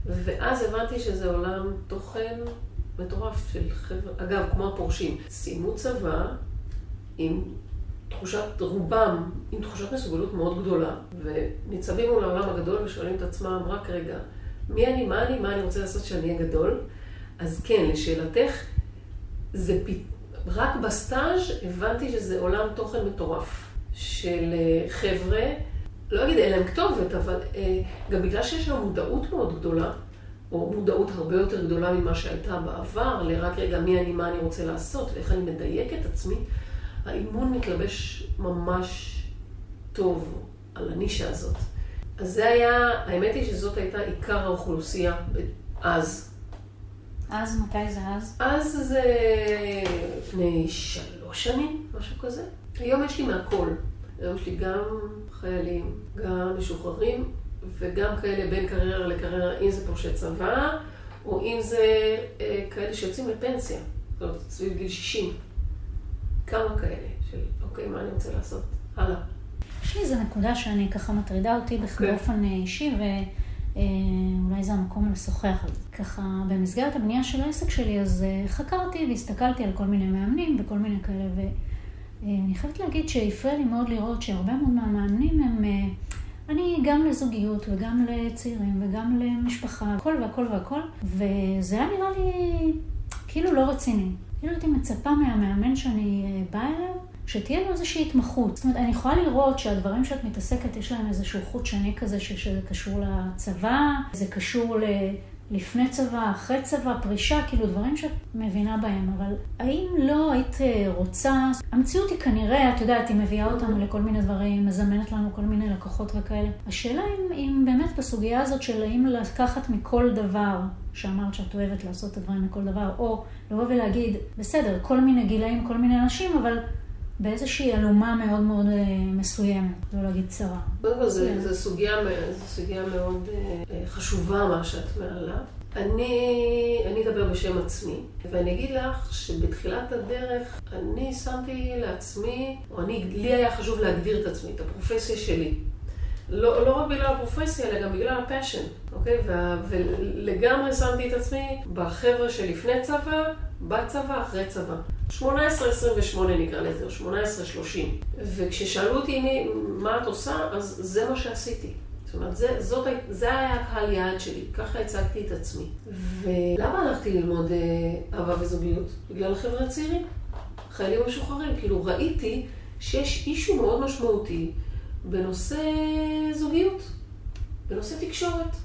ואז הבנתי שזה עולם תוכן מטורף של חבר'ה, אגב, כמו הפורשים. סיימו צבא עם תחושת, רובם עם תחושת מסוגלות מאוד גדולה, וניצבים מול העולם הגדול ושואלים את עצמם, רק רגע, מי אני, מה אני, מה אני רוצה לעשות שאני אהיה גדול? אז כן, לשאלתך, זה פ... רק בסטאז' הבנתי שזה עולם תוכן מטורף של אה, חבר'ה לא אגיד אין להם כתובת, אבל אה, גם בגלל שיש לנו מודעות מאוד גדולה, או מודעות הרבה יותר גדולה ממה שהייתה בעבר, לרק רגע מי אני, מה אני רוצה לעשות, ואיך אני מדייק את עצמי, האימון מתלבש ממש טוב על הנישה הזאת. אז זה היה, האמת היא שזאת הייתה עיקר האוכלוסייה אז. אז? מתי זה אז? אז זה לפני שלוש שנים, משהו כזה. היום יש לי מהכל. היום יש לי גם חיילים, גם משוחררים, וגם כאלה בין קריירה לקריירה, אם זה פורשי צבא, או אם זה אה, כאלה שיוצאים לפנסיה, זאת אומרת, סביב גיל 60. כמה כאלה, של אוקיי, מה אני רוצה לעשות? הלאה. יש לי איזו נקודה שאני ככה מטרידה אותי כן. באופן אה, אישי, ואולי זה המקום לשוחח על זה. ככה, במסגרת הבנייה של העסק שלי, אז אה, חקרתי והסתכלתי על כל מיני מאמנים וכל מיני כאלה, ואני חייבת להגיד שהפריע לי מאוד לראות שהרבה מאוד מהמאמנים הם... אה, אני גם לזוגיות וגם לצעירים וגם למשפחה, הכל והכל והכל, וזה היה נראה לי כאילו לא רציני. כאילו הייתי מצפה מהמאמן שאני אה, באה אליו, שתהיה לו איזושהי התמחות. זאת אומרת, אני יכולה לראות שהדברים שאת מתעסקת, יש להם איזשהו חוט שני כזה, שזה קשור לצבא, זה קשור. לפני צבא, אחרי צבא, פרישה, כאילו דברים שאת מבינה בהם, אבל האם לא היית אה, רוצה, המציאות היא כנראה, את יודעת, היא מביאה אותנו לכל מיני דברים, מזמנת לנו כל מיני לקוחות וכאלה. השאלה אם, אם באמת בסוגיה הזאת של האם לקחת מכל דבר, שאמרת שאת אוהבת לעשות את הדברים מכל דבר, או לבוא ולהגיד, בסדר, כל מיני גילאים, כל מיני אנשים, אבל באיזושהי אלומה מאוד מאוד אה, מסוימת, לא להגיד צרה. קודם כל, זו סוגיה, סוגיה מאוד אה, חשובה מה שאת מעלה. אני, אני אדבר בשם עצמי, ואני אגיד לך שבתחילת הדרך אני שמתי לעצמי, או אני, לי היה חשוב להגדיר את עצמי, את הפרופסיה שלי. לא, לא רק בגלל הפרופסיה, אלא גם בגלל הפאשן, אוקיי? וה, ולגמרי שמתי את עצמי בחבר'ה שלפני צבא, בצבא, אחרי צבא. 18-28 נקרא לזה, או 18-30. וכששאלו אותי מי, מה את עושה, אז זה מה שעשיתי. זאת אומרת, זה, זאת, זה היה הקהל יעד שלי, ככה הצגתי את עצמי. ולמה הלכתי ללמוד אה, אהבה וזוגיות? בגלל החבר'ה הצעירים, חיילים משוחררים. כאילו, ראיתי שיש אישו מאוד משמעותי בנושא זוגיות, בנושא תקשורת.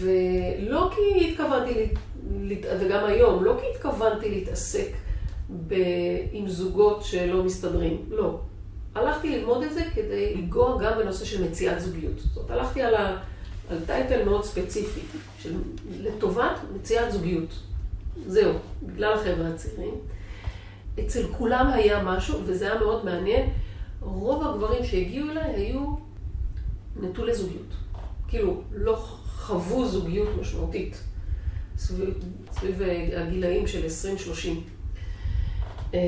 ולא כי התכוונתי, וגם היום, לא כי התכוונתי להתעסק ב... עם זוגות שלא מסתדרים, לא. הלכתי ללמוד את זה כדי לגוע גם בנושא של מציאת זוגיות. זאת אומרת, הלכתי על, ה... על טייטל מאוד ספציפי, של... לטובת מציאת זוגיות. זהו, בגלל החבר'ה הצעירים. אצל כולם היה משהו, וזה היה מאוד מעניין. רוב הגברים שהגיעו אליי היו נטולי זוגיות. כאילו, לא חוו זוגיות משמעותית סביב, סביב הגילאים של 20-30. אמ,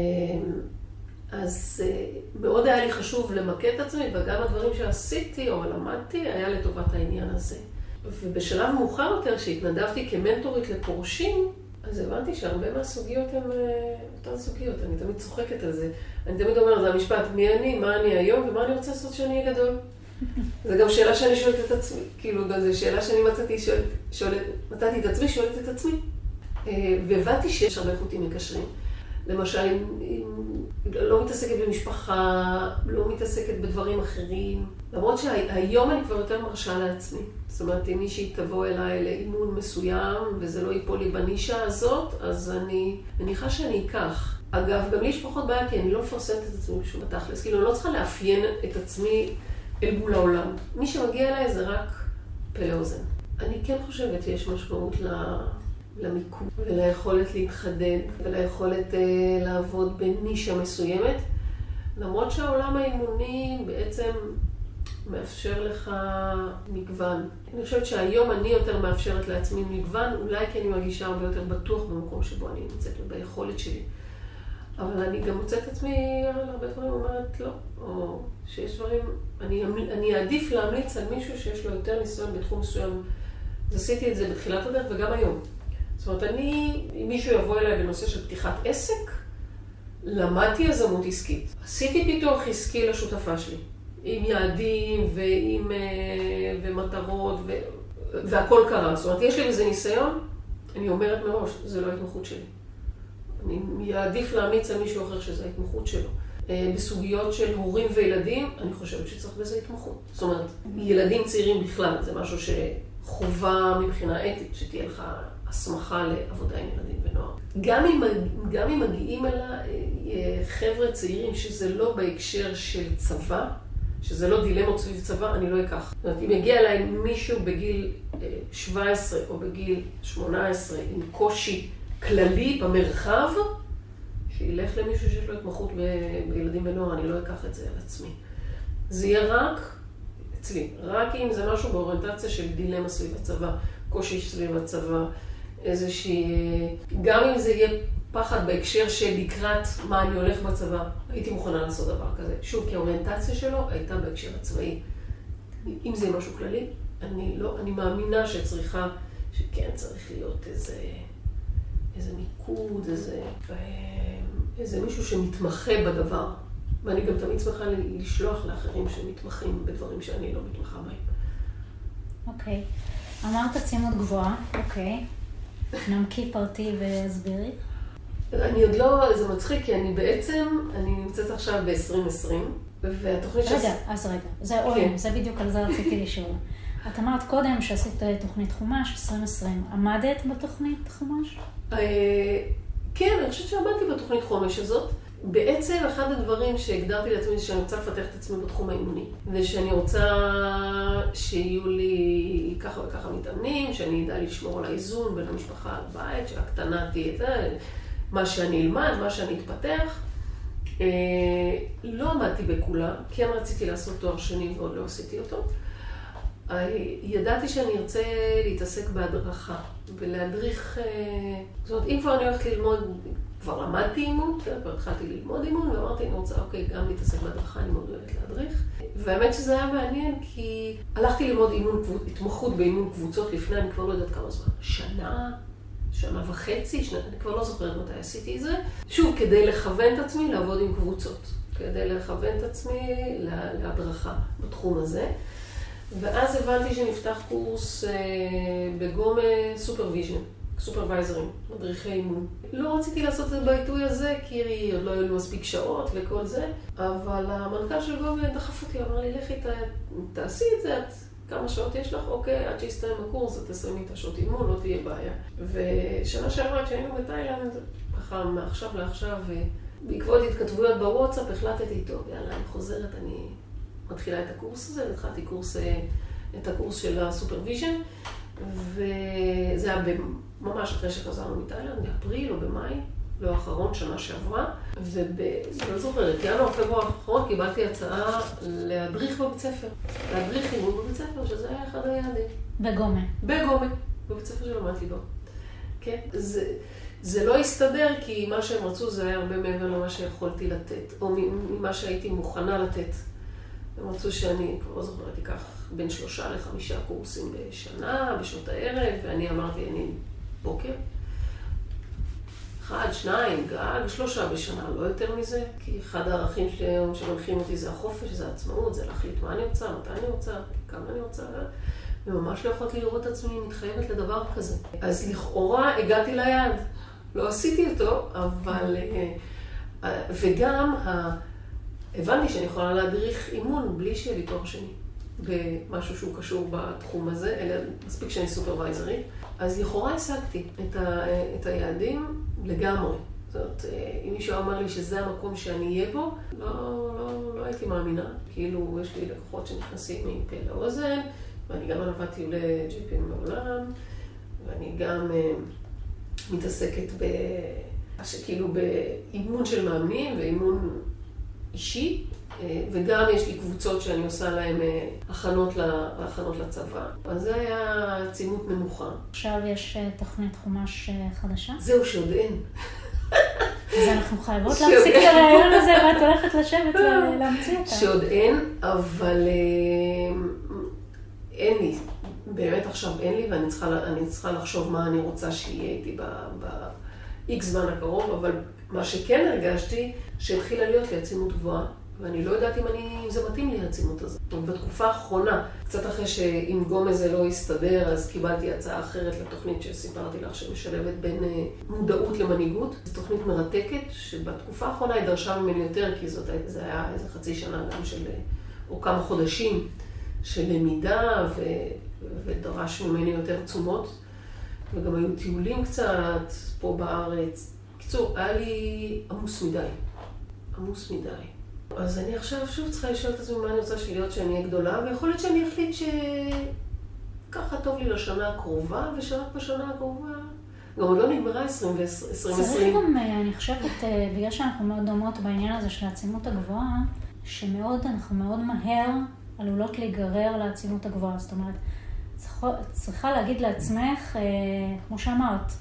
אז אה, מאוד היה לי חשוב למקד את עצמי, וגם הדברים שעשיתי או למדתי היה לטובת העניין הזה. ובשלב מאוחר יותר, כשהתנדבתי כמנטורית לפורשים, אז הבנתי שהרבה מהסוגיות הן אה, אותן סוגיות, אני תמיד צוחקת על זה. אני תמיד אומרת, זה המשפט, מי אני, מה אני היום ומה אני רוצה לעשות כשאני אהיה גדול. זו גם שאלה שאני שואלת את עצמי, כאילו, זו שאלה שאני מצאתי, שואלת, שואלת, מצאתי את עצמי, שואלת את עצמי. אה, והבנתי שיש הרבה חוטים מקשרים. למשל, אם, אם לא מתעסקת במשפחה, לא מתעסקת בדברים אחרים. למרות שהיום אני כבר יותר מרשה לעצמי. זאת אומרת, אם מישהי תבוא אליי לאימון מסוים, וזה לא ייפול לי בנישה הזאת, אז אני מניחה שאני אקח. אגב, גם לי יש פחות בעיה, כי אני לא מפרסמת את עצמי בשום תכלס. כאילו, אני לא צריכה לאפיין את עצמי אל מול העולם. מי שמגיע אליי זה רק פה לאוזן. אני כן חושבת שיש משמעות למיקום וליכולת להתחדד וליכולת אה, לעבוד בנישה מסוימת, למרות שהעולם האימוני בעצם מאפשר לך מגוון. אני חושבת שהיום אני יותר מאפשרת לעצמי מגוון, אולי כי אני מרגישה הרבה יותר בטוח במקום שבו אני נמצאת וביכולת שלי. אבל אני גם מוצאת את עצמי על הרבה דברים אומרת לא, או שיש דברים, אני, אני אעדיף להמליץ על מישהו שיש לו יותר ניסיון בתחום מסוים. אז עשיתי את זה בתחילת הדרך וגם היום. זאת אומרת, אני, אם מישהו יבוא אליי בנושא של פתיחת עסק, למדתי יזמות עסקית. עשיתי פיתוח עסקי לשותפה שלי, עם יעדים ועם, אה, ומטרות, ו, והכל קרה. זאת אומרת, יש לי איזה ניסיון, אני אומרת מראש, זה לא ההתמחות שלי. אני אעדיף להמליץ על מישהו אחר שזו ההתמחות שלו. אה, בסוגיות של הורים וילדים, אני חושבת שצריך בזה התמחות. זאת אומרת, ילדים צעירים בכלל, זה משהו שחובה מבחינה אתית, שתהיה לך הסמכה לעבודה עם ילדים ונוער. גם אם, גם אם מגיעים אל אה, חבר'ה צעירים, שזה לא בהקשר של צבא, שזה לא דילמות סביב צבא, אני לא אקח. זאת אומרת, אם יגיע אליי מישהו בגיל 17 אה, או בגיל 18 עם קושי כללי במרחב, שילך למישהו שיש לו התמחות בילדים ונוער, אני לא אקח את זה על עצמי. זה יהיה רק אצלי, רק אם זה משהו באוריינטציה של דילמה סביב הצבא, קושי סביב הצבא, איזושהי... גם אם זה יהיה פחד בהקשר של לקראת מה אני הולך בצבא. הייתי מוכנה לעשות דבר כזה. שוב, כי האוריינטציה שלו הייתה בהקשר הצבאי. אם זה משהו כללי, אני לא, אני מאמינה שצריכה, שכן צריך להיות איזה, איזה מיקוד, איזה, איזה מישהו שמתמחה בדבר. ואני גם תמיד שמחה לשלוח לאחרים שמתמחים בדברים שאני לא מתמחה בהם. אוקיי. אמרת צימוד גבוהה, אוקיי. נמקי פרטי והסבירי. אני עוד לא, זה מצחיק, כי אני בעצם, אני נמצאת עכשיו ב-2020, והתוכנית ש... רגע, אז רגע, זה, כן. אוי, זה בדיוק על זה רציתי לשאול. את אמרת קודם שעשית תוכנית חומש, 2020. עמדת בתוכנית חומש? אה, כן, אני חושבת שעמדתי בתוכנית חומש הזאת. בעצם אחד הדברים שהגדרתי לעצמי זה שאני רוצה לפתח את עצמי בתחום האימוני. ושאני רוצה שיהיו לי ככה וככה מתאמנים, שאני אדע לשמור על האיזון בין המשפחה לבית, שהקטנה תהיה את זה, מה שאני אלמד, מה שאני אתפתח. אה, לא עמדתי בכולה, כן רציתי לעשות תואר שני ועוד לא עשיתי אותו. ידעתי שאני ארצה להתעסק בהדרכה ולהדריך, אה, זאת אומרת, אם כבר אני הולכת ללמוד, כבר למדתי אימון, כבר התחלתי ללמוד אימון, ואמרתי, אני רוצה, אוקיי, גם להתעסק בהדרכה, אני מאוד אוהבת להדריך. והאמת שזה היה מעניין, כי הלכתי ללמוד אימון, התמחות באימון קבוצות לפני, אני כבר לא יודעת כמה זמן, שנה, שנה וחצי, שנה, אני כבר לא זוכרת מתי עשיתי את זה. שוב, כדי לכוון את עצמי לעבוד עם קבוצות, כדי לכוון את עצמי להדרכה בתחום הזה. ואז הבנתי שנפתח קורס אה, בגומה supervision, סופרוויזרים, מדריכי אימון. לא רציתי לעשות את זה בעיתוי הזה, כי עוד לא היו לי מספיק שעות וכל זה, אבל המנכ"ל של גומה דחף אותי, אמר לי, לכי תעשי את זה, את כמה שעות יש לך? אוקיי, עד שיסתיים הקורס, את תסיימי את השעות אימון, לא תהיה בעיה. ושנה שעברה, כשהיינו בתאילנד, ככה מעכשיו לעכשיו, בעקבות התכתבויות בוואטסאפ, החלטתי, טוב, יאללה, אני חוזרת, אני מתחילה את הקורס הזה, התחלתי קורס, אה, את הקורס של ה supervision, וזה היה ממש אחרי שחזרנו מתאילנד, באפריל או במאי. לא האחרון, שנה שעברה, ולא זוכרת, ינואר, פברואר האחרון קיבלתי הצעה להדריך בבית ספר. להדריך אימון בבית ספר, שזה היה אחד היעדים. בגומה. בגומה, בבית ספר שלמדתי בו. כן? זה, זה לא הסתדר, כי מה שהם רצו זה היה הרבה מעבר למה שיכולתי לתת, או ממה שהייתי מוכנה לתת. הם רצו שאני, כבר לא זוכרת, אקח בין שלושה לחמישה קורסים בשנה, בשעות הערב, ואני אמרתי, אני בוקר. אחד, שניים, גג, שלושה בשנה, לא יותר מזה. כי אחד הערכים שמנחים אותי זה החופש, זה העצמאות, זה להחליט מה אני רוצה, מתי אני רוצה, כמה אני רוצה, וממש לא יכולתי לראות את עצמי מתחייבת לדבר כזה. אז לכאורה הגעתי ליעד. לא עשיתי אותו, אבל... אה, וגם הבנתי שאני יכולה להדריך אימון בלי שיהיה לי תואר שני. במשהו שהוא קשור בתחום הזה, אלא מספיק שאני סופרוויזרית. אז לכאורה השגתי את, ה, את היעדים לגמרי. זאת אומרת, אם מישהו אמר לי שזה המקום שאני אהיה בו, לא, לא, לא הייתי מאמינה. כאילו, יש לי לקוחות שנכנסים מפה לאוזן, ואני גם עבדתי לג'יפים בעולם, ואני גם uh, מתעסקת ב... כאילו באימון של מאמנים ואימון אישי, אה, וגם יש לי קבוצות שאני עושה להן אה, הכנות, הכנות לצבא. אז זה היה צימות נמוכה. עכשיו יש אה, תוכנית חומש חדשה? זהו, שעוד אין. אז אנחנו חייבות להפסיק את הרעיון הזה, ואת הולכת לשבת ולהמציא אותה. שעוד אין, אבל אין לי. באמת עכשיו אין לי, ואני צריכה, צריכה לחשוב מה אני רוצה שיהיה איתי ב-X זמן הקרוב, אבל מה שכן הרגשתי, שהתחילה להיות לי עצימות גבוהה. ואני לא יודעת אם, אני, אם זה מתאים לי הרצינות הזאת. בתקופה האחרונה, קצת אחרי שעם גומז זה לא הסתדר, אז קיבלתי הצעה אחרת לתוכנית שסיפרתי לך, שמשלבת בין אה, מודעות למנהיגות. זו תוכנית מרתקת, שבתקופה האחרונה היא דרשה ממני יותר, כי זאת, זה היה איזה חצי שנה גם של, אה, או כמה חודשים של למידה, ו, ודרש ממני יותר תשומות. וגם היו טיולים קצת פה בארץ. בקיצור, היה לי עמוס מדי. עמוס מדי. אז אני עכשיו שוב צריכה לשאול את עצמי מה אני רוצה שלהיות שאני אהיה גדולה, ויכול להיות שאני אחליט שככה טוב לי לשנה הקרובה, ושרק בשנה הקרובה... גם עוד לא נגמרה 2020. צריך גם, אה, אני חושבת, אה, בגלל שאנחנו מאוד דומות בעניין הזה של העצימות הגבוהה, שמאוד, אנחנו מאוד מהר עלולות להיגרר לעצימות הגבוהה. זאת אומרת, צריכה להגיד לעצמך, אה, כמו שאמרת,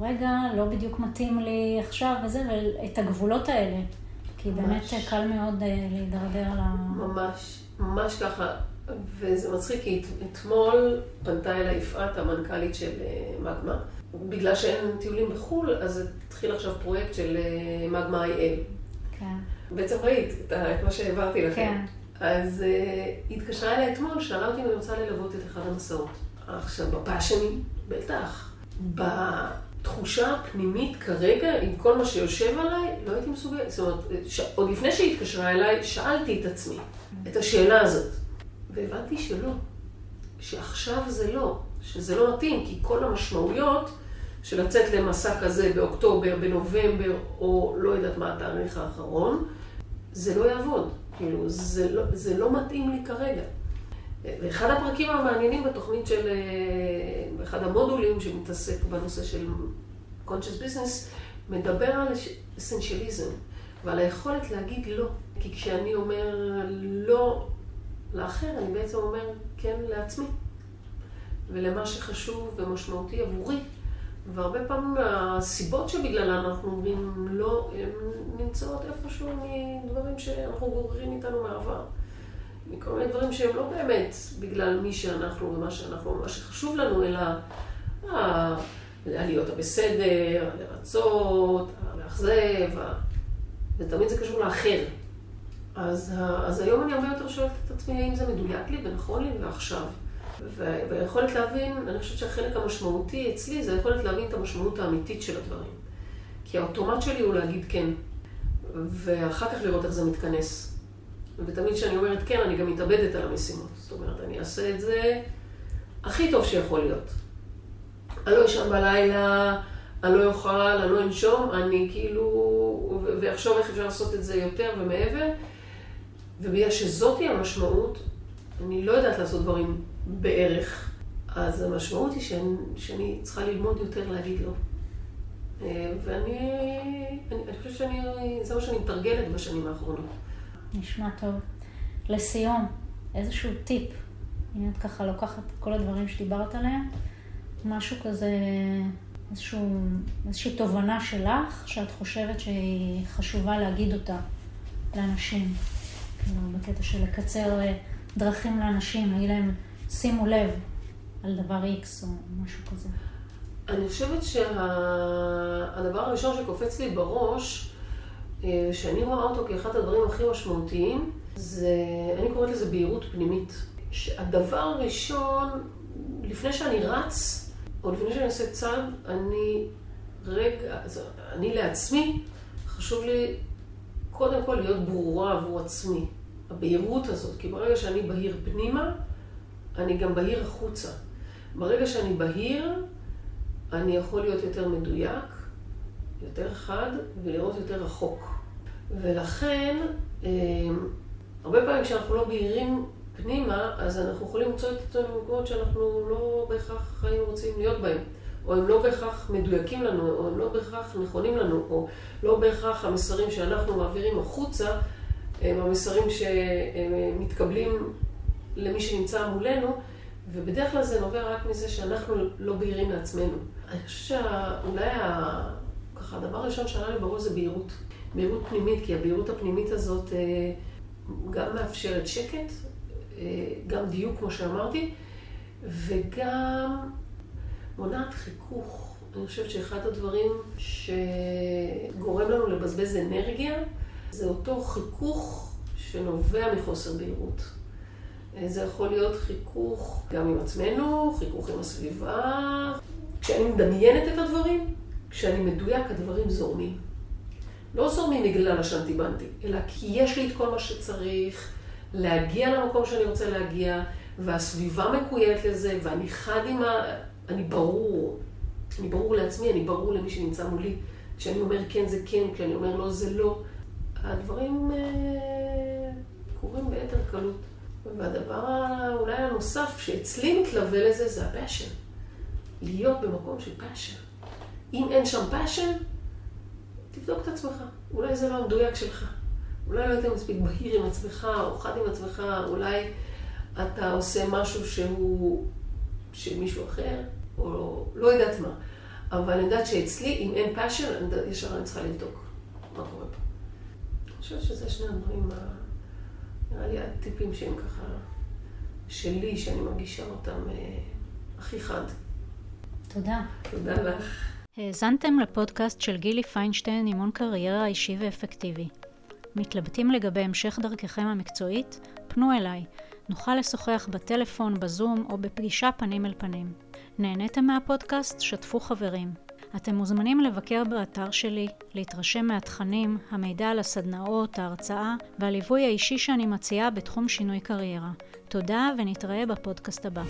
רגע, לא בדיוק מתאים לי עכשיו וזה, ואת הגבולות האלה. כי באמת ממש. קל מאוד אה, להידרדר ל... ממש, ממש ככה. וזה מצחיק, כי את- אתמול פנתה אליי יפעת, המנכ"לית של אה, מגמה. בגלל שאין טיולים בחו"ל, אז התחיל עכשיו פרויקט של אה, מגמה IL. כן, בעצם ראית את את מה שהעברתי לכם. כן. אז uh, התקשרה אליי אתמול, שאלה אותי אם אני רוצה ללוות את אחד המסעות. עכשיו, בפאשנים, בטח. בתחושה הפנימית כרגע, עם כל מה שיושב עליי, לא הייתי מסוגלת. זאת אומרת, ש... עוד לפני שהיא התקשרה אליי, שאלתי את עצמי את השאלה הזאת. והבנתי שלא. שעכשיו זה לא. שזה לא מתאים, כי כל המשמעויות של לצאת למסע כזה באוקטובר, בנובמבר, או לא יודעת מה התאריך האחרון, זה לא יעבוד. כאילו, זה לא, זה לא מתאים לי כרגע. ואחד הפרקים המעניינים בתוכנית של, אה, באחד המודולים שמתעסק בנושא של conscious business, מדבר על אסנציאליזם ועל היכולת להגיד לא. כי כשאני אומר לא לאחר, אני בעצם אומר כן לעצמי. ולמה שחשוב ומשמעותי עבורי. והרבה פעמים הסיבות שבגללן אנחנו אומרים לא, הן נמצאות איפשהו מדברים שאנחנו גוררים איתנו מהעבר. מכל מיני דברים שהם לא באמת בגלל מי שאנחנו ומה שאנחנו, מה שחשוב לנו, אלא אה, להיות הבסדר, לרצות, לאכזב, ה- ותמיד זה קשור לאחר. אז, אז היום אני הרבה יותר שואלת את עצמי האם זה מדויק לי ונכון לי ועכשיו. והיכולת להבין, אני חושבת שהחלק המשמעותי אצלי זה היכולת להבין את המשמעות האמיתית של הדברים. כי האוטומט שלי הוא להגיד כן, ואחר כך לראות איך זה מתכנס. ותמיד כשאני אומרת כן, אני גם מתאבדת על המשימות. זאת אומרת, אני אעשה את זה הכי טוב שיכול להיות. אני לא אשן בלילה, אני לא אוכל, אני לא אנשום, אני כאילו... ואחשוב איך אפשר לעשות את זה יותר ומעבר. ובגלל שזאתי המשמעות, אני לא יודעת לעשות דברים בערך. אז המשמעות היא שאני, שאני צריכה ללמוד יותר להגיד לא. אה, ואני אני, אני חושבת שאני, זה מה שאני מתרגלת בשנים האחרונות. נשמע טוב. לסיום, איזשהו טיפ, אם את ככה לוקחת את כל הדברים שדיברת עליהם, משהו כזה, איזשהו, איזושהי תובנה שלך, שאת חושבת שהיא חשובה להגיד אותה לאנשים. כאילו, בקטע של לקצר אה, דרכים לאנשים, להגיד להם, שימו לב על דבר X או משהו כזה. אני חושבת שהדבר הראשון שקופץ לי בראש, שאני רואה אותו כאחד הדברים הכי משמעותיים, זה, אני קוראת לזה בהירות פנימית. שהדבר הראשון, לפני שאני רץ, או לפני שאני עושה צעד, אני רגע, אני לעצמי, חשוב לי קודם כל להיות ברורה עבור עצמי. הבהירות הזאת, כי ברגע שאני בהיר פנימה, אני גם בהיר החוצה. ברגע שאני בהיר, אני יכול להיות יותר מדויק, יותר חד, ולראות יותר רחוק. ולכן, אה, הרבה פעמים כשאנחנו לא בהירים פנימה, אז אנחנו יכולים למצוא את עצמנו במקומות שאנחנו לא בהכרח היינו רוצים להיות בהם. או הם לא בהכרח מדויקים לנו, או הם לא בהכרח נכונים לנו, או לא בהכרח המסרים שאנחנו מעבירים החוצה, הם המסרים שמתקבלים למי שנמצא מולנו, ובדרך כלל זה נובע רק מזה שאנחנו לא בהירים לעצמנו. אני חושבת שאולי. ככה, הדבר הראשון שעלה לי בראש זה בהירות. בהירות פנימית, כי הבהירות הפנימית הזאת אה, גם מאפשרת שקט, אה, גם דיוק, כמו שאמרתי, וגם מונעת חיכוך. אני חושבת שאחד הדברים שגורם לנו לבזבז אנרגיה, זה אותו חיכוך שנובע מחוסר בהירות. זה יכול להיות חיכוך גם עם עצמנו, חיכוך עם הסביבה. כשאני מדמיינת את הדברים, כשאני מדויק, הדברים זורמים. לא זורמים בגלל השנטיבנטי, אלא כי יש לי את כל מה שצריך להגיע למקום שאני רוצה להגיע, והסביבה מכוילת לזה, ואני חד עם ה... אני ברור. אני ברור לעצמי, אני ברור למי שנמצא מולי. כשאני אומר כן זה כן, כשאני אומר לא זה לא. הדברים אה, קורים ביתר קלות. והדבר אולי הנוסף שאצלי מתלווה לזה זה ה passion. להיות במקום של passion. אם אין שם passion, תבדוק את עצמך. אולי זה לא המדויק שלך. אולי לא היית מספיק בהיר עם עצמך, או חד עם עצמך, אולי אתה עושה משהו שהוא של מישהו אחר, או לא יודעת מה. אבל אני יודעת שאצלי, אם אין passion, אני ישר אני צריכה לבדוק מה קורה פה. אני חושבת שזה שני הדברים, נראה לי הטיפים שהם ככה שלי, שאני מרגישה אותם אה, הכי חד. תודה. תודה לך. האזנתם לפודקאסט של גילי פיינשטיין, אימון קריירה אישי ואפקטיבי. מתלבטים לגבי המשך דרככם המקצועית? פנו אליי. נוכל לשוחח בטלפון, בזום או בפגישה פנים אל פנים. נהניתם מהפודקאסט? שתפו חברים. אתם מוזמנים לבקר באתר שלי, להתרשם מהתכנים, המידע על הסדנאות, ההרצאה והליווי האישי שאני מציעה בתחום שינוי קריירה. תודה ונתראה בפודקאסט הבא.